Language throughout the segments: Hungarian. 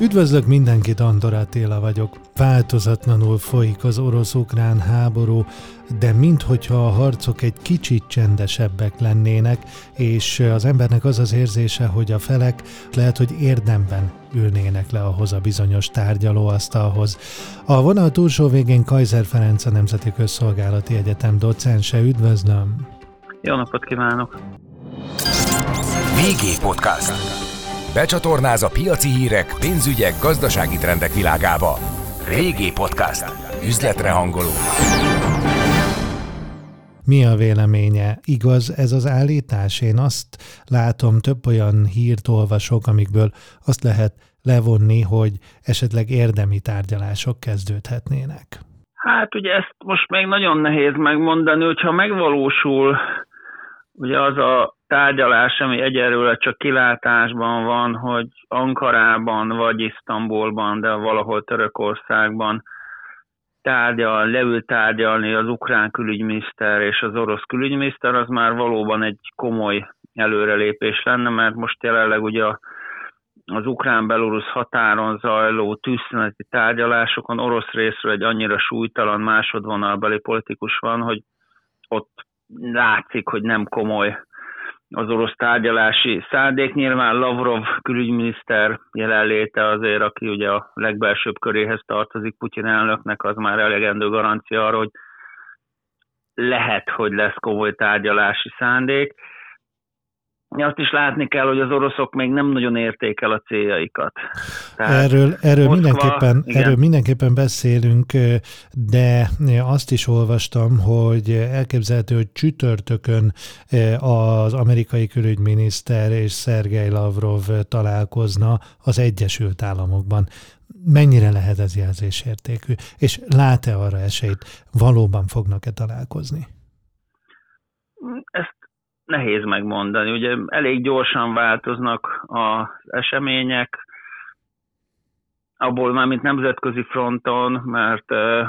Üdvözlök mindenkit, Andor Attila vagyok. Változatlanul folyik az orosz-ukrán háború, de minthogyha a harcok egy kicsit csendesebbek lennének, és az embernek az az érzése, hogy a felek lehet, hogy érdemben ülnének le ahhoz a bizonyos tárgyalóasztalhoz. A vonal túlsó végén Kaiser Ferenc a Nemzeti Közszolgálati Egyetem docense. Üdvözlöm! Jó napot kívánok! VG Podcast. Becsatornáz a piaci hírek, pénzügyek, gazdasági trendek világába. Régi Podcast. Üzletre hangoló. Mi a véleménye? Igaz ez az állítás? Én azt látom, több olyan hírt olvasok, amikből azt lehet levonni, hogy esetleg érdemi tárgyalások kezdődhetnének. Hát ugye ezt most még nagyon nehéz megmondani, hogyha megvalósul ugye az a tárgyalás, ami egyelőre csak kilátásban van, hogy Ankarában vagy Isztambulban, de valahol Törökországban tárgyal, leül tárgyalni az ukrán külügyminiszter és az orosz külügyminiszter, az már valóban egy komoly előrelépés lenne, mert most jelenleg ugye az ukrán-belorusz határon zajló tűzszüneti tárgyalásokon orosz részről egy annyira súlytalan másodvonalbeli politikus van, hogy ott látszik, hogy nem komoly az orosz tárgyalási szándék. Nyilván Lavrov külügyminiszter jelenléte azért, aki ugye a legbelsőbb köréhez tartozik Putyin elnöknek, az már elegendő garancia arra, hogy lehet, hogy lesz komoly tárgyalási szándék azt is látni kell, hogy az oroszok még nem nagyon érték el a céljaikat. Tehát erről, erről, Moszkva, mindenképpen, erről mindenképpen beszélünk, de azt is olvastam, hogy elképzelhető, hogy csütörtökön az amerikai külügyminiszter és Szergej Lavrov találkozna az Egyesült Államokban. Mennyire lehet ez jelzésértékű? És lát-e arra esélyt, valóban fognak-e találkozni? Ezt nehéz megmondani. Ugye elég gyorsan változnak az események, abból már mint nemzetközi fronton, mert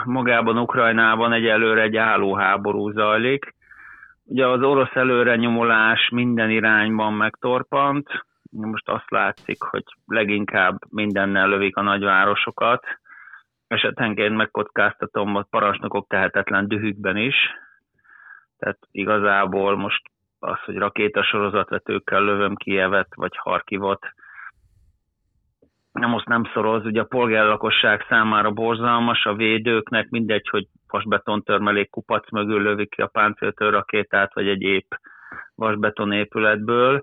magában Ukrajnában egyelőre egy álló háború zajlik. Ugye az orosz előrenyomulás minden irányban megtorpant, most azt látszik, hogy leginkább mindennel lövik a nagyvárosokat, esetenként megkockáztatom a parancsnokok tehetetlen dühükben is, tehát igazából most az, hogy rakétasorozatvetőkkel lövöm Kievet vagy Harkivot, nem azt nem szoroz, ugye a polgárlakosság számára borzalmas, a védőknek mindegy, hogy vasbeton törmelék kupac mögül lövik ki a páncéltör rakétát, vagy egy épp vasbeton épületből.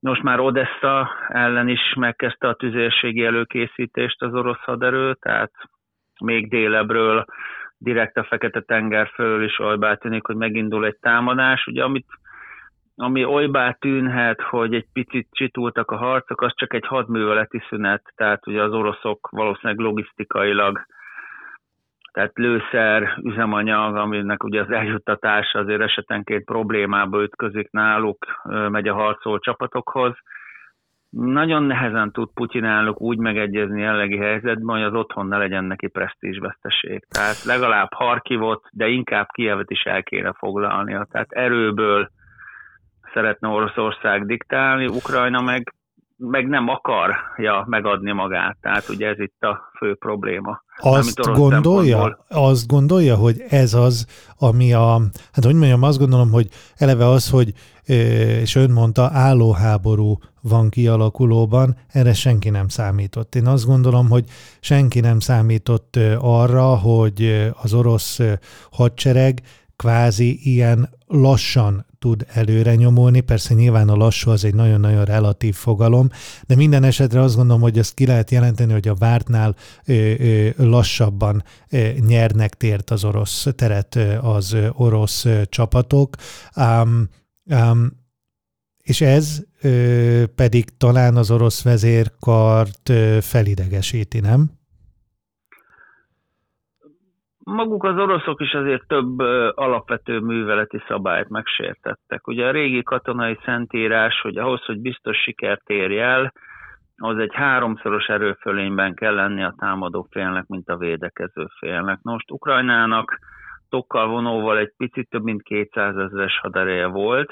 Most már Odessa ellen is megkezdte a tüzérségi előkészítést az orosz haderő, tehát még délebről direkt a Fekete-tenger fölül is olybá tűnik, hogy megindul egy támadás. Ugye, amit ami olybá tűnhet, hogy egy picit csitultak a harcok, az csak egy hadműveleti szünet, tehát ugye az oroszok valószínűleg logisztikailag, tehát lőszer, üzemanyag, aminek ugye az eljuttatása azért esetenként problémába ütközik náluk, megy a harcoló csapatokhoz. Nagyon nehezen tud Putyin elnök úgy megegyezni jellegi helyzetben, hogy az otthon ne legyen neki presztízsveszteség. Tehát legalább Harkivot, de inkább Kievet is el kéne foglalnia. Tehát erőből, szeretne Oroszország diktálni, Ukrajna meg, meg nem akarja megadni magát. Tehát ugye ez itt a fő probléma. Azt gondolja, azt gondolja, hogy ez az, ami a, hát hogy mondjam, azt gondolom, hogy eleve az, hogy és ön mondta, állóháború van kialakulóban, erre senki nem számított. Én azt gondolom, hogy senki nem számított arra, hogy az orosz hadsereg kvázi ilyen lassan tud előre nyomulni. Persze nyilván a lassú az egy nagyon-nagyon relatív fogalom, de minden esetre azt gondolom, hogy ezt ki lehet jelenteni, hogy a vártnál ö, ö, lassabban ö, nyernek tért az orosz teret az orosz csapatok. Um, um, és ez ö, pedig talán az orosz vezérkart ö, felidegesíti, nem? Maguk az oroszok is azért több alapvető műveleti szabályt megsértettek. Ugye a régi katonai szentírás, hogy ahhoz, hogy biztos sikert érj el, az egy háromszoros erőfölényben kell lenni a támadó félnek, mint a védekező félnek. Most Ukrajnának tokkal vonóval egy picit több mint 200 ezeres hadereje volt,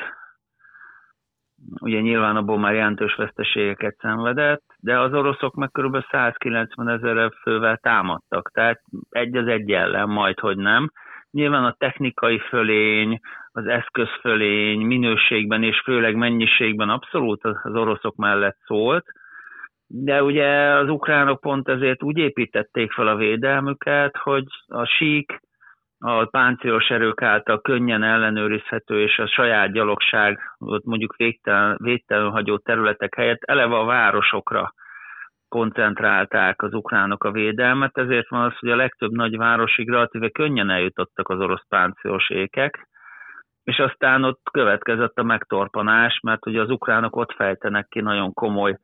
ugye nyilván abból már jelentős veszteségeket szenvedett, de az oroszok meg kb. 190 ezer fővel támadtak, tehát egy az egy ellen, majd hogy nem. Nyilván a technikai fölény, az eszközfölény minőségben és főleg mennyiségben abszolút az oroszok mellett szólt, de ugye az ukránok pont ezért úgy építették fel a védelmüket, hogy a sík, a páncélos erők által könnyen ellenőrizhető, és a saját gyalogság, ott mondjuk végtelen, végtelen hagyó területek helyett eleve a városokra koncentrálták az ukránok a védelmet, ezért van az, hogy a legtöbb nagy városig relatíve könnyen eljutottak az orosz páncélos ékek, és aztán ott következett a megtorpanás, mert ugye az ukránok ott fejtenek ki nagyon komoly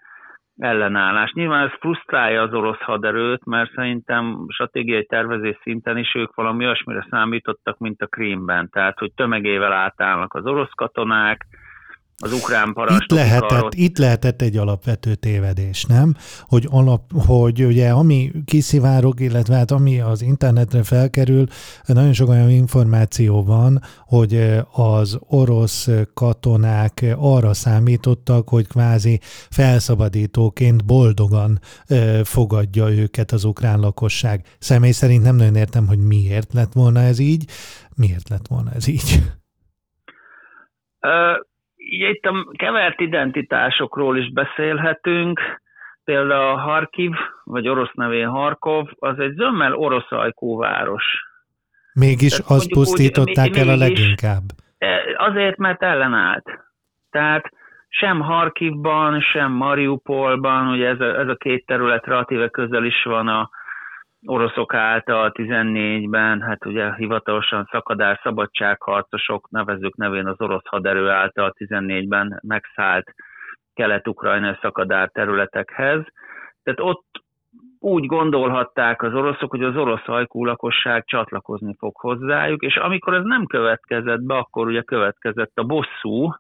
ellenállás. Nyilván ez frusztrálja az orosz haderőt, mert szerintem stratégiai tervezés szinten is ők valami olyasmire számítottak, mint a Krímben. Tehát, hogy tömegével átállnak az orosz katonák, az ukrán itt lehetett, karot. itt lehetett egy alapvető tévedés, nem? Hogy, alap, hogy ugye ami kiszivárog, illetve hát ami az internetre felkerül, nagyon sok olyan információ van, hogy az orosz katonák arra számítottak, hogy kvázi felszabadítóként boldogan fogadja őket az ukrán lakosság. Személy szerint nem nagyon értem, hogy miért lett volna ez így. Miért lett volna ez így? Itt a kevert identitásokról is beszélhetünk, például a Harkiv, vagy orosz nevén Harkov, az egy zömmel orosz ajkú város. Mégis Tehát azt pusztították úgy, el a leginkább. E, azért, mert ellenállt. Tehát sem Harkivban, sem Mariupolban, ugye ez a, ez a két terület relatíve közel is van a, oroszok által 14-ben, hát ugye hivatalosan szakadár szabadságharcosok, nevezzük nevén az orosz haderő által 14-ben megszállt kelet-ukrajnai szakadár területekhez. Tehát ott úgy gondolhatták az oroszok, hogy az orosz hajkú lakosság csatlakozni fog hozzájuk, és amikor ez nem következett be, akkor ugye következett a bosszú,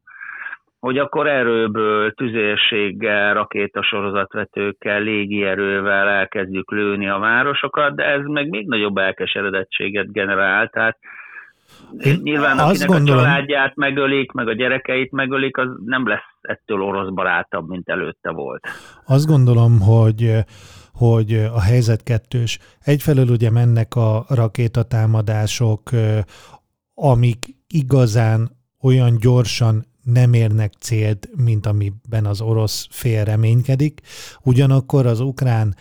hogy akkor erőből, tüzérséggel, rakétasorozatvetőkkel, légierővel elkezdjük lőni a városokat, de ez meg még nagyobb elkeseredettséget generál, tehát én Nyilván akinek gondolom... a családját megölik, meg a gyerekeit megölik, az nem lesz ettől orosz barátabb, mint előtte volt. Azt gondolom, hogy hogy a helyzet kettős. Egyfelől ugye mennek a rakétatámadások, amik igazán olyan gyorsan nem érnek célt, mint amiben az orosz fél reménykedik. Ugyanakkor az ukrán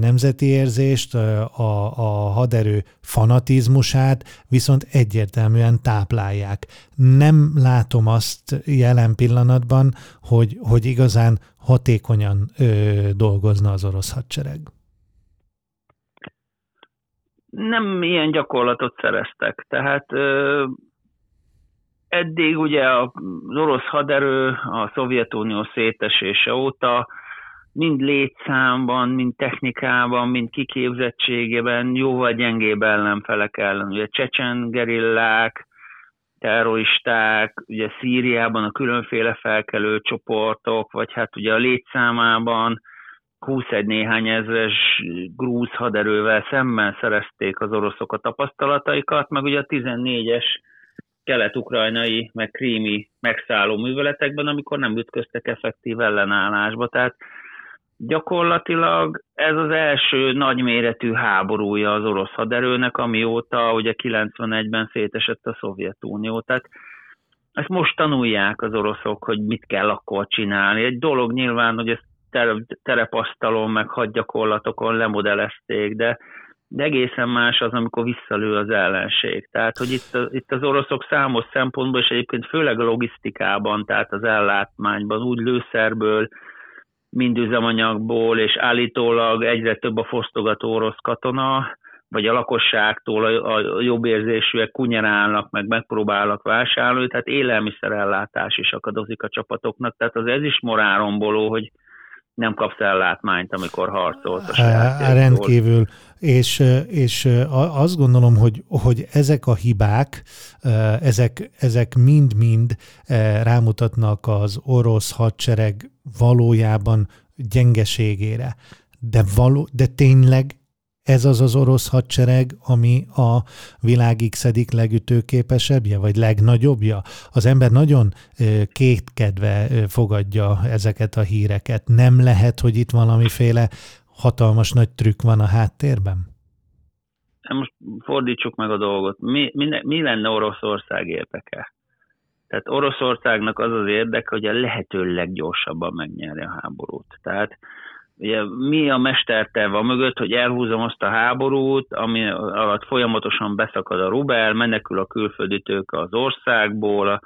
nemzeti érzést, a, a haderő fanatizmusát viszont egyértelműen táplálják. Nem látom azt jelen pillanatban, hogy, hogy igazán hatékonyan ö, dolgozna az orosz hadsereg. Nem ilyen gyakorlatot szereztek. Tehát ö, eddig ugye az orosz haderő a Szovjetunió szétesése óta mind létszámban, mind technikában, mind kiképzettségében jóval gyengébb ellenfelek ellen. Ugye csecsen gerillák, terroristák, ugye Szíriában a különféle felkelő csoportok, vagy hát ugye a létszámában 21 néhány ezres grúz haderővel szemben szerezték az oroszok a tapasztalataikat, meg ugye a 14-es kelet-ukrajnai, meg krími megszálló műveletekben, amikor nem ütköztek effektív ellenállásba. Tehát gyakorlatilag ez az első nagyméretű háborúja az orosz haderőnek, amióta ugye 91-ben szétesett a Szovjetunió. Tehát ezt most tanulják az oroszok, hogy mit kell akkor csinálni. Egy dolog nyilván, hogy ezt terepasztalon, meg hadgyakorlatokon lemodelezték, de de egészen más az, amikor visszalő az ellenség. Tehát, hogy itt, itt az oroszok számos szempontból, és egyébként főleg a logisztikában, tehát az ellátmányban, úgy lőszerből, mind üzemanyagból, és állítólag egyre több a fosztogató orosz katona, vagy a lakosságtól a, a jobb érzésűek kunyerálnak, meg megpróbálnak vásárolni, tehát élelmiszerellátás is akadozik a csapatoknak, tehát az ez is morálomboló, hogy nem kapsz ellátmányt, amikor harcolsz a saját Rendkívül. És, és azt gondolom, hogy, hogy ezek a hibák, ezek, ezek mind-mind rámutatnak az orosz hadsereg valójában gyengeségére. De, való, de tényleg ez az az orosz hadsereg, ami a világ x legütőképesebbje, vagy legnagyobbja? Az ember nagyon kétkedve fogadja ezeket a híreket. Nem lehet, hogy itt valamiféle hatalmas nagy trükk van a háttérben? Most fordítsuk meg a dolgot. Mi, mi, mi lenne Oroszország érdeke? Tehát Oroszországnak az az érdeke, hogy a lehető leggyorsabban megnyerje a háborút. Tehát ugye mi a mesterterve mögött, hogy elhúzom azt a háborút, ami alatt folyamatosan beszakad a rubel, menekül a külföldi tőke az országból, a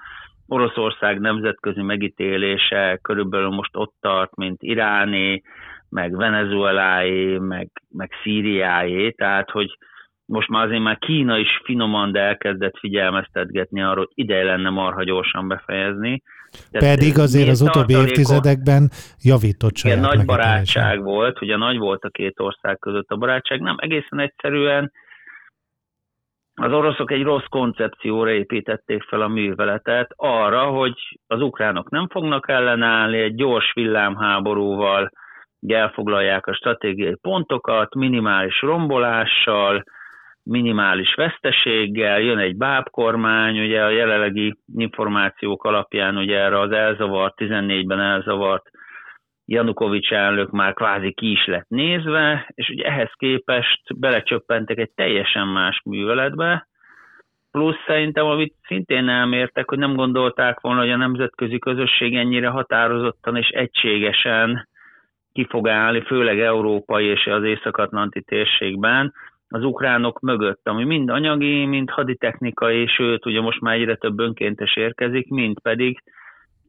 Oroszország nemzetközi megítélése körülbelül most ott tart, mint iráni, meg venezueláé, meg, meg szíriáé, tehát hogy most már azért már Kína is finoman, de elkezdett figyelmeztetgetni arra, hogy ideje lenne marha gyorsan befejezni. Tehát Pedig azért az utóbbi évtizedekben javított saját nagy barátság volt, ugye nagy volt a két ország között a barátság, nem egészen egyszerűen az oroszok egy rossz koncepcióra építették fel a műveletet, arra, hogy az ukránok nem fognak ellenállni, egy gyors villámháborúval elfoglalják a stratégiai pontokat, minimális rombolással, minimális veszteséggel, jön egy bábkormány, ugye a jelenlegi információk alapján ugye erre az elzavart, 14-ben elzavart Janukovics elnök már kvázi ki is lett nézve, és ugye ehhez képest belecsöppentek egy teljesen más műveletbe, plusz szerintem, amit szintén nem értek, hogy nem gondolták volna, hogy a nemzetközi közösség ennyire határozottan és egységesen ki fog állni, főleg európai és az észak-atlanti térségben, az ukránok mögött, ami mind anyagi, mind haditechnikai, sőt, ugye most már egyre több önkéntes érkezik, mind pedig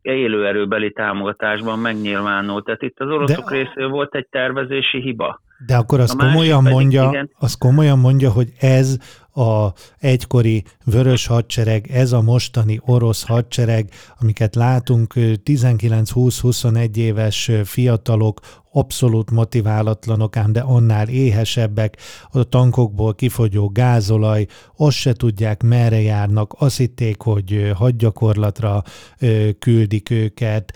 élőerőbeli támogatásban megnyilvánul. Tehát itt az oroszok De... részéről volt egy tervezési hiba. De akkor azt komolyan mondja, azt komolyan mondja, hogy ez a egykori vörös hadsereg, ez a mostani orosz hadsereg, amiket látunk, 19-20-21 éves fiatalok, abszolút motiválatlanok, ám de annál éhesebbek, a tankokból kifogyó gázolaj, azt se tudják, merre járnak, azt hitték, hogy hadgyakorlatra küldik őket.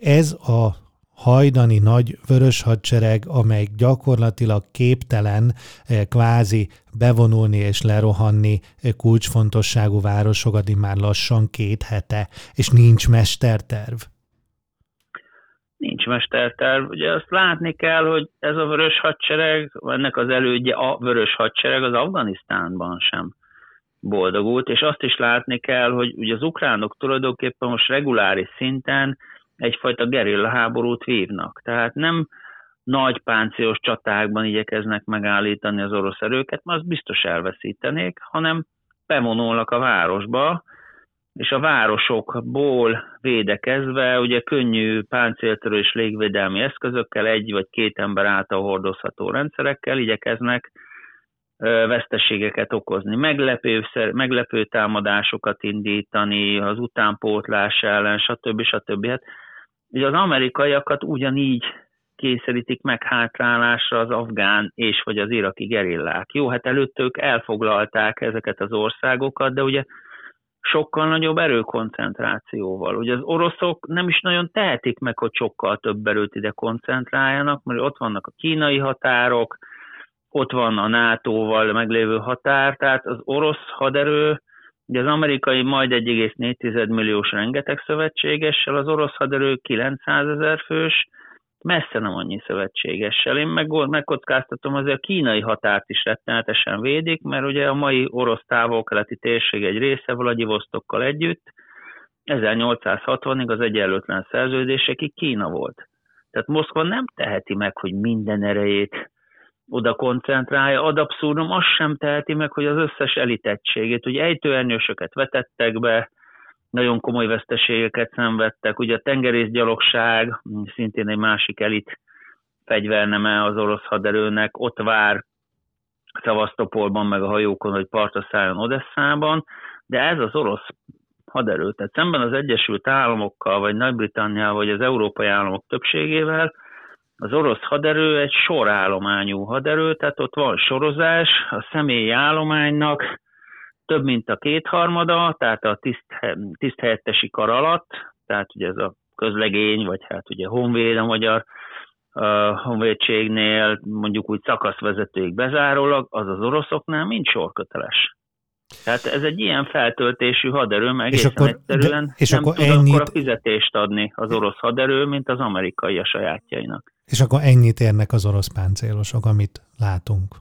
Ez a hajdani nagy vörös hadsereg, amely gyakorlatilag képtelen eh, kvázi bevonulni és lerohanni eh, kulcsfontosságú városokat már lassan két hete, és nincs mesterterv. Nincs mesterterv. Ugye azt látni kell, hogy ez a vörös hadsereg, ennek az elődje a vörös hadsereg az Afganisztánban sem boldogult, és azt is látni kell, hogy ugye az ukránok tulajdonképpen most reguláris szinten egyfajta gerilla háborút vívnak. Tehát nem nagy páncélos csatákban igyekeznek megállítani az orosz erőket, mert azt biztos elveszítenék, hanem bevonulnak a városba, és a városokból védekezve, ugye könnyű páncéltörő és légvédelmi eszközökkel, egy vagy két ember által hordozható rendszerekkel igyekeznek veszteségeket okozni, meglepő, meglepő támadásokat indítani, az utánpótlás ellen, stb. stb. Hát Ugye az amerikaiakat ugyanígy kényszerítik meg hátrálásra az afgán és vagy az iraki gerillák. Jó, hát előtt ők elfoglalták ezeket az országokat, de ugye sokkal nagyobb erőkoncentrációval. Ugye az oroszok nem is nagyon tehetik meg, hogy sokkal több erőt ide koncentráljanak, mert ott vannak a kínai határok, ott van a NATO-val meglévő határ, tehát az orosz haderő Ugye az amerikai majd 1,4 milliós rengeteg szövetségessel, az orosz haderő 900 ezer fős, messze nem annyi szövetségessel. Én meg, megkockáztatom, azért a kínai határt is rettenetesen védik, mert ugye a mai orosz távol-keleti térség egy része Vladivostokkal együtt 1860-ig az egyenlőtlen szerződésekig Kína volt. Tehát Moszkva nem teheti meg, hogy minden erejét oda koncentrálja. Ad abszurdum azt sem teheti meg, hogy az összes elitettségét, ugye ejtőernyősöket vetettek be, nagyon komoly veszteségeket szenvedtek, ugye a tengerészgyalogság, szintén egy másik elit fegyverneme az orosz haderőnek, ott vár Szavasztopolban, meg a hajókon, hogy partra szálljon Odesszában, de ez az orosz haderő, tehát szemben az Egyesült Államokkal, vagy Nagy-Britanniával, vagy az európai államok többségével, az orosz haderő egy sorállományú haderő, tehát ott van sorozás, a személyi állománynak több mint a kétharmada, tehát a tiszt, tiszthelyettesi kar alatt, tehát ugye ez a közlegény, vagy hát ugye Honvéd a magyar a honvédségnél mondjuk úgy szakaszvezetőig bezárólag, az az oroszoknál mind sorköteles. Tehát ez egy ilyen feltöltésű haderő, meg és akkor, egyszerűen de, és nem akkor tud ennyit... akkor a fizetést adni az orosz haderő, mint az amerikai a sajátjainak. És akkor ennyit érnek az orosz páncélosok, amit látunk?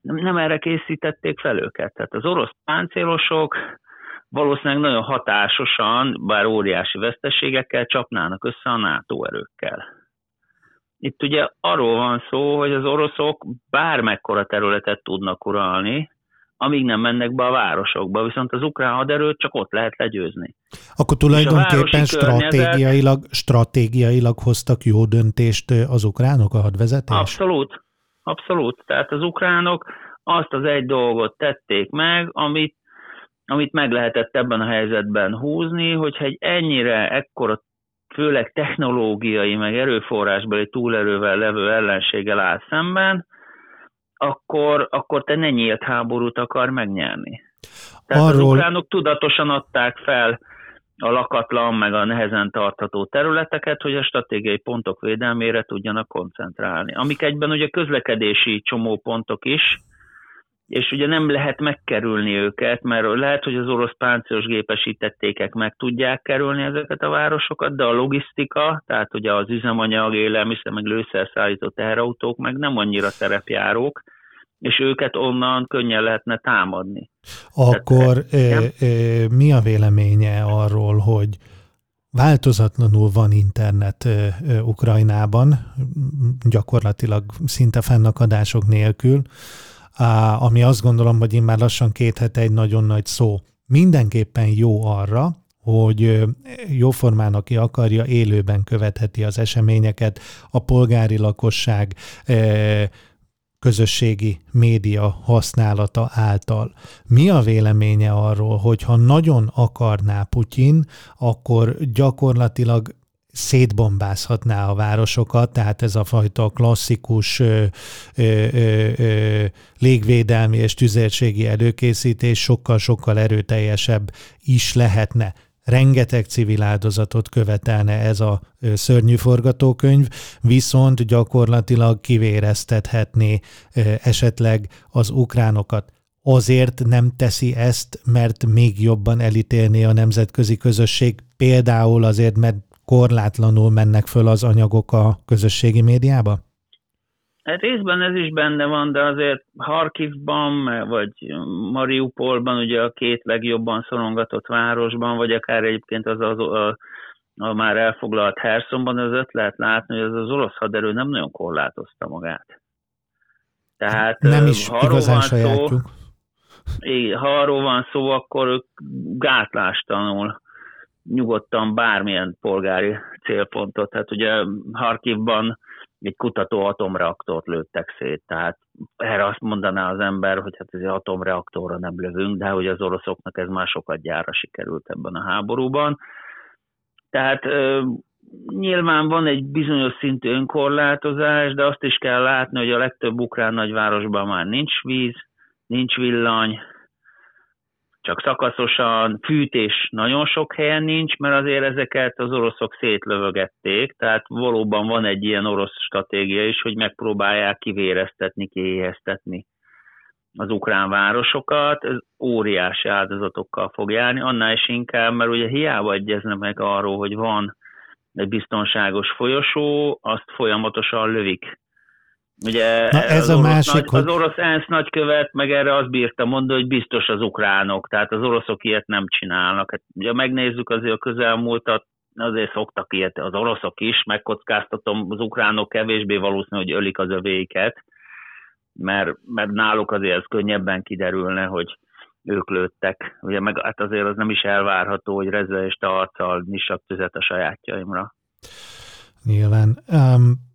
Nem, nem erre készítették fel őket. Tehát az orosz páncélosok valószínűleg nagyon hatásosan, bár óriási veszteségekkel csapnának össze a NATO erőkkel. Itt ugye arról van szó, hogy az oroszok bármekkora területet tudnak uralni, amíg nem mennek be a városokba, viszont az ukrán haderőt csak ott lehet legyőzni. Akkor tulajdonképpen stratégiailag, stratégiailag hoztak jó döntést az ukránok a hadvezetés? Abszolút, abszolút. Tehát az ukránok azt az egy dolgot tették meg, amit, amit meg lehetett ebben a helyzetben húzni, hogyha egy ennyire ekkora főleg technológiai, meg erőforrásbeli túlerővel levő ellenséggel áll szemben, akkor, akkor te ne nyílt háborút akar megnyerni. Tehát Arról... az ukránok tudatosan adták fel a lakatlan, meg a nehezen tartható területeket, hogy a stratégiai pontok védelmére tudjanak koncentrálni. Amik egyben ugye közlekedési csomópontok is, és ugye nem lehet megkerülni őket, mert lehet, hogy az orosz páncélos gépesítettékek meg tudják kerülni ezeket a városokat, de a logisztika, tehát ugye az üzemanyag, élelmiszer, meg lőszerszállító teherautók meg nem annyira szerepjárók, és őket onnan könnyen lehetne támadni. Akkor Tehát, e, e, mi a véleménye arról, hogy változatlanul van internet e, Ukrajnában, gyakorlatilag szinte fennakadások nélkül, ami azt gondolom, hogy én már lassan két hete egy nagyon nagy szó. Mindenképpen jó arra, hogy jóformán, aki akarja, élőben követheti az eseményeket, a polgári lakosság közösségi média használata által. Mi a véleménye arról, hogy ha nagyon akarná Putyin, akkor gyakorlatilag szétbombázhatná a városokat, tehát ez a fajta klasszikus ö, ö, ö, légvédelmi és tüzérségi előkészítés sokkal-sokkal erőteljesebb is lehetne rengeteg civil áldozatot követelne ez a szörnyű forgatókönyv, viszont gyakorlatilag kivéreztethetné esetleg az ukránokat. Azért nem teszi ezt, mert még jobban elítélné a nemzetközi közösség, például azért, mert korlátlanul mennek föl az anyagok a közösségi médiába? Hát részben ez is benne van, de azért Harkivban, vagy Mariupolban, ugye a két legjobban szorongatott városban, vagy akár egyébként az, az a, a már elfoglalt Herszonban az öt lehet látni, hogy az, az orosz haderő nem nagyon korlátozta magát. Tehát nem is ha igazán sajátjuk. Szó, ha arról van szó, akkor ők gátlástanul nyugodtan bármilyen polgári célpontot. Hát ugye Harkivban egy kutató atomreaktort lőttek szét, tehát erre azt mondaná az ember, hogy hát ez egy atomreaktorra nem lövünk, de hogy az oroszoknak ez már sokat gyára sikerült ebben a háborúban. Tehát nyilván van egy bizonyos szintű önkorlátozás, de azt is kell látni, hogy a legtöbb ukrán nagyvárosban már nincs víz, nincs villany, csak szakaszosan, fűtés nagyon sok helyen nincs, mert azért ezeket az oroszok szétlövögették, tehát valóban van egy ilyen orosz stratégia is, hogy megpróbálják kivéreztetni, kiéheztetni az ukrán városokat, ez óriási áldozatokkal fog járni, annál is inkább, mert ugye hiába egyeznek meg arról, hogy van egy biztonságos folyosó, azt folyamatosan lövik Ugye Na ez az, a másik, nagy, hogy... az orosz ENSZ nagykövet meg erre azt bírta mondani, hogy biztos az ukránok, tehát az oroszok ilyet nem csinálnak. Hát, ugye megnézzük azért a közelmúltat, azért szoktak ilyet az oroszok is, megkockáztatom, az ukránok kevésbé valószínű, hogy ölik az övéket, mert, mert náluk azért ez könnyebben kiderülne, hogy ők lőttek. Ugye meg hát azért az nem is elvárható, hogy rezzelést arccal nyissak tüzet a sajátjaimra. Nyilván. Um,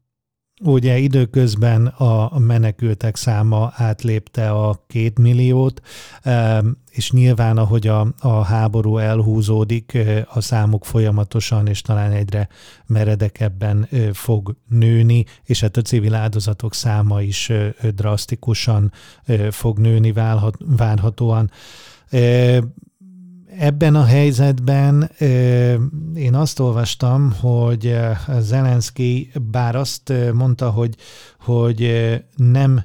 Ugye időközben a menekültek száma átlépte a két milliót, és nyilván ahogy a, a háború elhúzódik, a számuk folyamatosan és talán egyre meredekebben fog nőni, és hát a civil áldozatok száma is drasztikusan fog nőni várhatóan ebben a helyzetben én azt olvastam, hogy Zelenszky bár azt mondta, hogy, hogy nem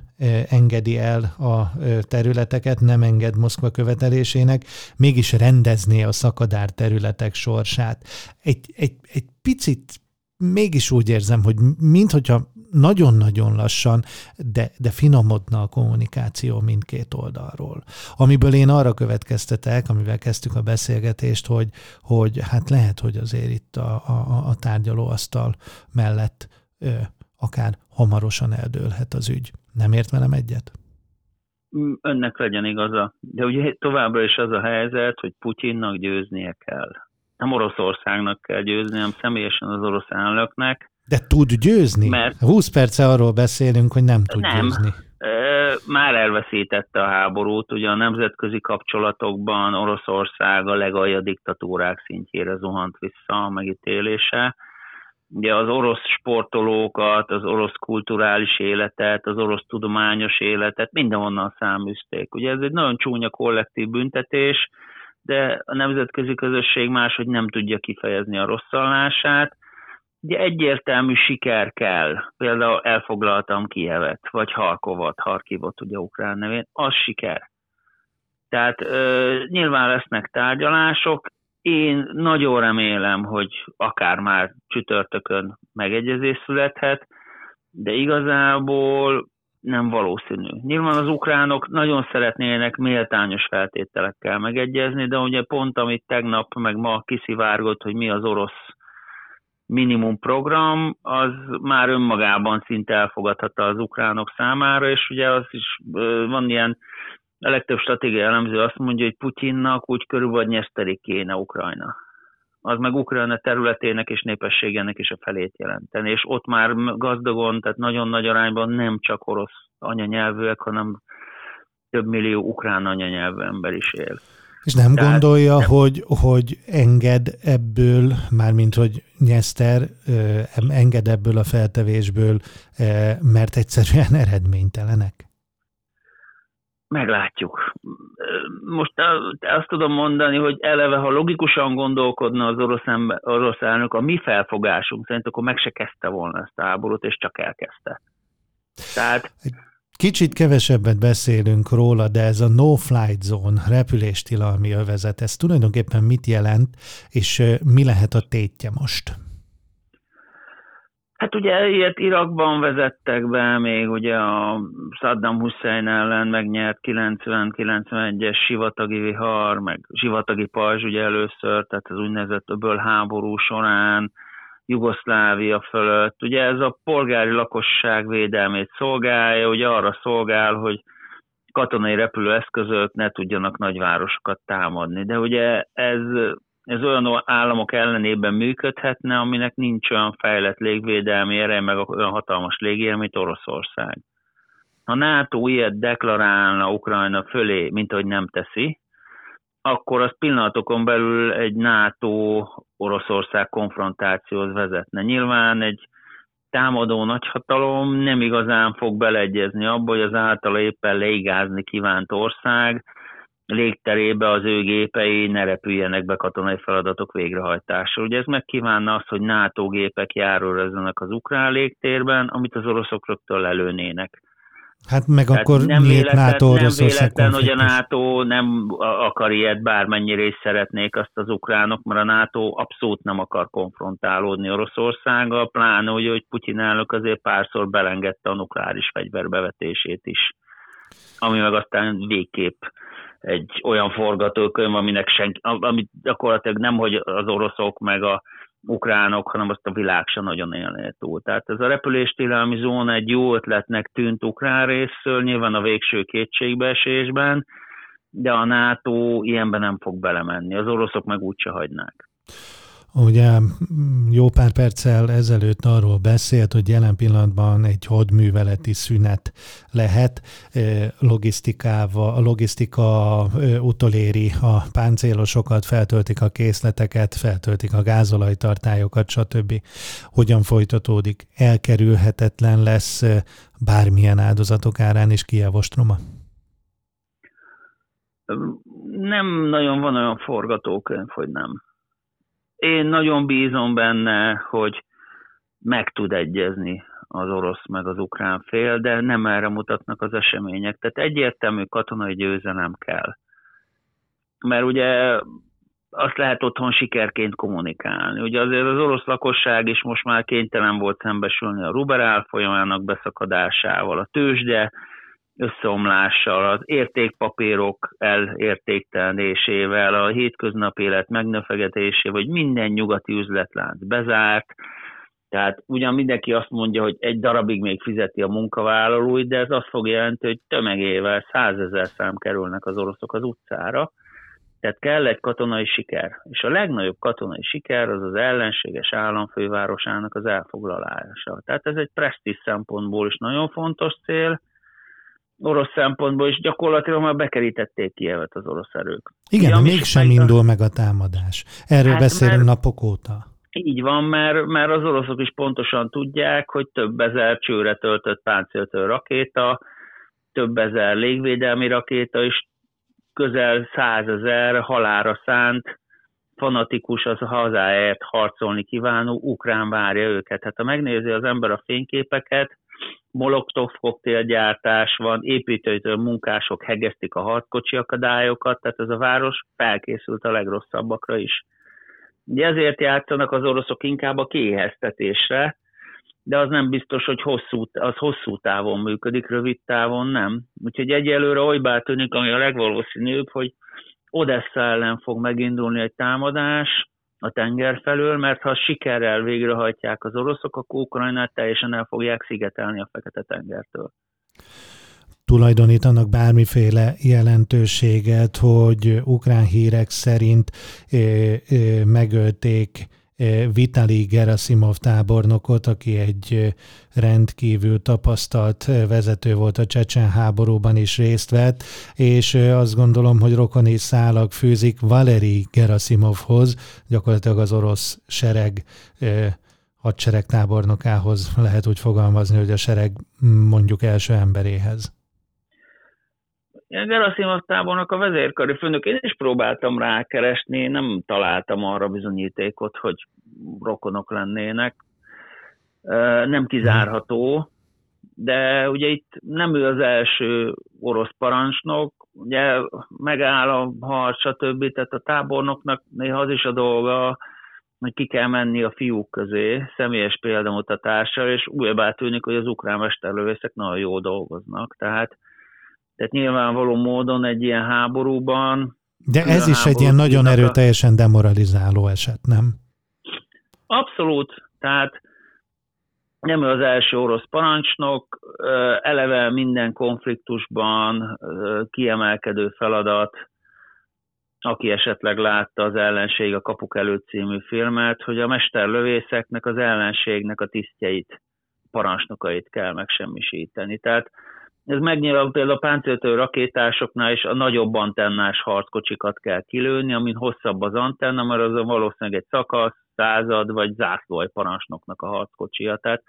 engedi el a területeket, nem enged Moszkva követelésének, mégis rendezné a szakadár területek sorsát. Egy, egy, egy picit mégis úgy érzem, hogy minthogyha nagyon-nagyon lassan, de, de finomodna a kommunikáció mindkét oldalról. Amiből én arra következtetek, amivel kezdtük a beszélgetést, hogy, hogy hát lehet, hogy azért itt a, a, a tárgyalóasztal mellett ö, akár hamarosan eldőlhet az ügy. Nem ért velem egyet? Önnek legyen igaza. De ugye továbbra is az a helyzet, hogy Putyinnak győznie kell. Nem Oroszországnak kell győzni, hanem személyesen az orosz elnöknek, de tud győzni? Mert 20 perce arról beszélünk, hogy nem tud nem. győzni. Már elveszítette a háborút, ugye a nemzetközi kapcsolatokban Oroszország a legalja diktatúrák szintjére zuhant vissza a megítélése. Ugye az orosz sportolókat, az orosz kulturális életet, az orosz tudományos életet mindenhonnan száműzték. Ugye ez egy nagyon csúnya kollektív büntetés, de a nemzetközi közösség máshogy nem tudja kifejezni a rosszallását, Ugye egyértelmű siker kell, például elfoglaltam Kievet, vagy Harkovat, Harkivot, ugye ukrán nevén, az siker. Tehát ö, nyilván lesznek tárgyalások, én nagyon remélem, hogy akár már csütörtökön megegyezés születhet, de igazából nem valószínű. Nyilván az ukránok nagyon szeretnének méltányos feltételekkel megegyezni, de ugye pont amit tegnap meg ma kiszivárgott, hogy mi az orosz minimum program, az már önmagában szinte elfogadhatta az ukránok számára, és ugye az is van ilyen, a legtöbb stratégiai elemző azt mondja, hogy Putyinnak úgy körülbelül nyeszterik kéne Ukrajna. Az meg Ukrajna területének és népességének is a felét jelenteni, és ott már gazdagon, tehát nagyon nagy arányban nem csak orosz anyanyelvűek, hanem több millió ukrán anyanyelvű ember is él. És nem Tehát gondolja, nem. Hogy, hogy enged ebből, mármint hogy Nyeszter enged ebből a feltevésből, mert egyszerűen eredménytelenek? Meglátjuk. Most azt tudom mondani, hogy eleve, ha logikusan gondolkodna az orosz, ember, orosz elnök, a mi felfogásunk szerint, akkor meg se kezdte volna ezt a háborút, és csak elkezdte. Tehát Kicsit kevesebbet beszélünk róla, de ez a no-flight zone, repüléstilalmi övezet, ez tulajdonképpen mit jelent, és mi lehet a tétje most? Hát ugye ilyet Irakban vezettek be, még ugye a Saddam Hussein ellen megnyert 90-91-es sivatagi vihar, meg sivatagi pajzs ugye először, tehát az úgynevezett öböl háború során, Jugoszlávia fölött. Ugye ez a polgári lakosság védelmét szolgálja, ugye arra szolgál, hogy katonai repülőeszközök ne tudjanak nagyvárosokat támadni. De ugye ez, ez olyan államok ellenében működhetne, aminek nincs olyan fejlett légvédelmi ereje, meg olyan hatalmas légér, mint Oroszország. Ha NATO ilyet deklarálna Ukrajna fölé, mint ahogy nem teszi, akkor az pillanatokon belül egy NATO-Oroszország konfrontációhoz vezetne. Nyilván egy támadó nagyhatalom nem igazán fog beleegyezni abba, hogy az általa éppen leigázni kívánt ország légterébe az ő gépei ne repüljenek be katonai feladatok végrehajtásra. Ugye ez megkívánna azt, hogy NATO gépek járőrözzenek az ukrán légtérben, amit az oroszok rögtön lelőnének. Hát meg Tehát akkor nem véletlen, NATO nem véletlen, hogy a NATO nem akar ilyet, bármennyire is szeretnék azt az ukránok, mert a NATO abszolút nem akar konfrontálódni Oroszországgal, pláne úgy, hogy Putyin elnök azért párszor belengedte a nukleáris fegyverbevetését is, ami meg aztán végképp egy olyan forgatókönyv, aminek senki, amit gyakorlatilag nem, hogy az oroszok meg a ukránok, hanem azt a világ se nagyon élné túl. Tehát ez a repüléstilalmi zóna egy jó ötletnek tűnt ukrán részről, nyilván a végső kétségbeesésben, de a NATO ilyenben nem fog belemenni. Az oroszok meg úgyse hagynák. Ugye jó pár perccel ezelőtt arról beszélt, hogy jelen pillanatban egy hadműveleti szünet lehet, logisztikával, a logisztika utoléri a páncélosokat, feltöltik a készleteket, feltöltik a gázolajtartályokat, stb. Hogyan folytatódik? Elkerülhetetlen lesz bármilyen áldozatok árán is Kiev ostroma? nem nagyon van olyan forgatókönyv, hogy nem. Én nagyon bízom benne, hogy meg tud egyezni az orosz meg az ukrán fél, de nem erre mutatnak az események. Tehát egyértelmű katonai győzelem kell. Mert ugye azt lehet otthon sikerként kommunikálni. Ugye azért az orosz lakosság is most már kénytelen volt szembesülni a ruberál folyamának beszakadásával, a tőzsde összeomlással, az értékpapírok elértéktelenésével, a hétköznapi élet megnöfegetésével, hogy minden nyugati üzletlánc bezárt, tehát ugyan mindenki azt mondja, hogy egy darabig még fizeti a munkavállalóit, de ez azt fog jelenteni, hogy tömegével százezer szám kerülnek az oroszok az utcára, tehát kell egy katonai siker. És a legnagyobb katonai siker az az ellenséges államfővárosának az elfoglalása. Tehát ez egy presztis szempontból is nagyon fontos cél, orosz szempontból is gyakorlatilag már bekerítették Kievet az orosz erők. Igen, de mégsem indul meg a támadás. Erről hát, beszélünk mert, napok óta. Így van, mert, mert az oroszok is pontosan tudják, hogy több ezer csőre töltött páncéltő rakéta, több ezer légvédelmi rakéta, és közel százezer halára szánt fanatikus, az hazáért harcolni kívánó ukrán várja őket. Hát ha megnézi az ember a fényképeket, Molotov koktélgyártás van, építőtől munkások hegesztik a harckocsi akadályokat, tehát ez a város felkészült a legrosszabbakra is. Ugye ezért játszanak az oroszok inkább a kiéheztetésre, de az nem biztos, hogy hosszú, az hosszú távon működik, rövid távon nem. Úgyhogy egyelőre olybá tűnik, ami a legvalószínűbb, hogy Odessa ellen fog megindulni egy támadás a tenger felől, mert ha sikerrel végrehajtják az oroszok, akkor Ukrajnát teljesen el fogják szigetelni a Fekete-tengertől tulajdonítanak bármiféle jelentőséget, hogy ukrán hírek szerint megölték Vitali Gerasimov tábornokot, aki egy rendkívül tapasztalt vezető volt a Csecsen háborúban is részt vett, és azt gondolom, hogy rokoni szálak fűzik Valeri Gerasimovhoz, gyakorlatilag az orosz sereg hadsereg tábornokához lehet úgy fogalmazni, hogy a sereg mondjuk első emberéhez. Gerasimov tábornak a vezérkari főnök, én is próbáltam rákeresni, nem találtam arra bizonyítékot, hogy rokonok lennének. Nem kizárható, de ugye itt nem ő az első orosz parancsnok, ugye megáll a harc, stb. Tehát a tábornoknak néha az is a dolga, hogy ki kell menni a fiúk közé, személyes példamutatással, és újabá tűnik, hogy az ukrán mesterlövészek nagyon jól dolgoznak. Tehát tehát nyilvánvaló módon egy ilyen háborúban... De ez is egy ilyen nagyon erőteljesen demoralizáló eset, nem? Abszolút. Tehát nem az első orosz parancsnok, eleve minden konfliktusban kiemelkedő feladat, aki esetleg látta az ellenség a Kapuk előtt című filmet, hogy a mesterlövészeknek, az ellenségnek a tisztjeit, parancsnokait kell megsemmisíteni. Tehát ez megnyilván például a páncéltő rakétásoknál is a nagyobb antennás harckocsikat kell kilőni, amin hosszabb az antenna, mert az valószínűleg egy szakasz, század vagy zászlói parancsnoknak a harckocsia. Tehát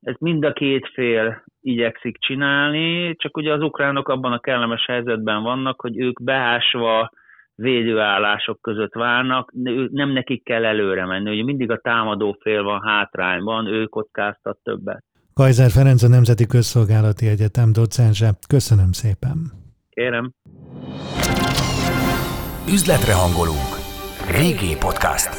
ez mind a két fél igyekszik csinálni, csak ugye az ukránok abban a kellemes helyzetben vannak, hogy ők beásva védőállások között válnak, nem nekik kell előre menni, ugye mindig a támadó fél van hátrányban, ő kockáztat többet. Kajzer Ferenc a Nemzeti Közszolgálati Egyetem docense. Köszönöm szépen. Kérem. Üzletre hangolunk. Régi podcast.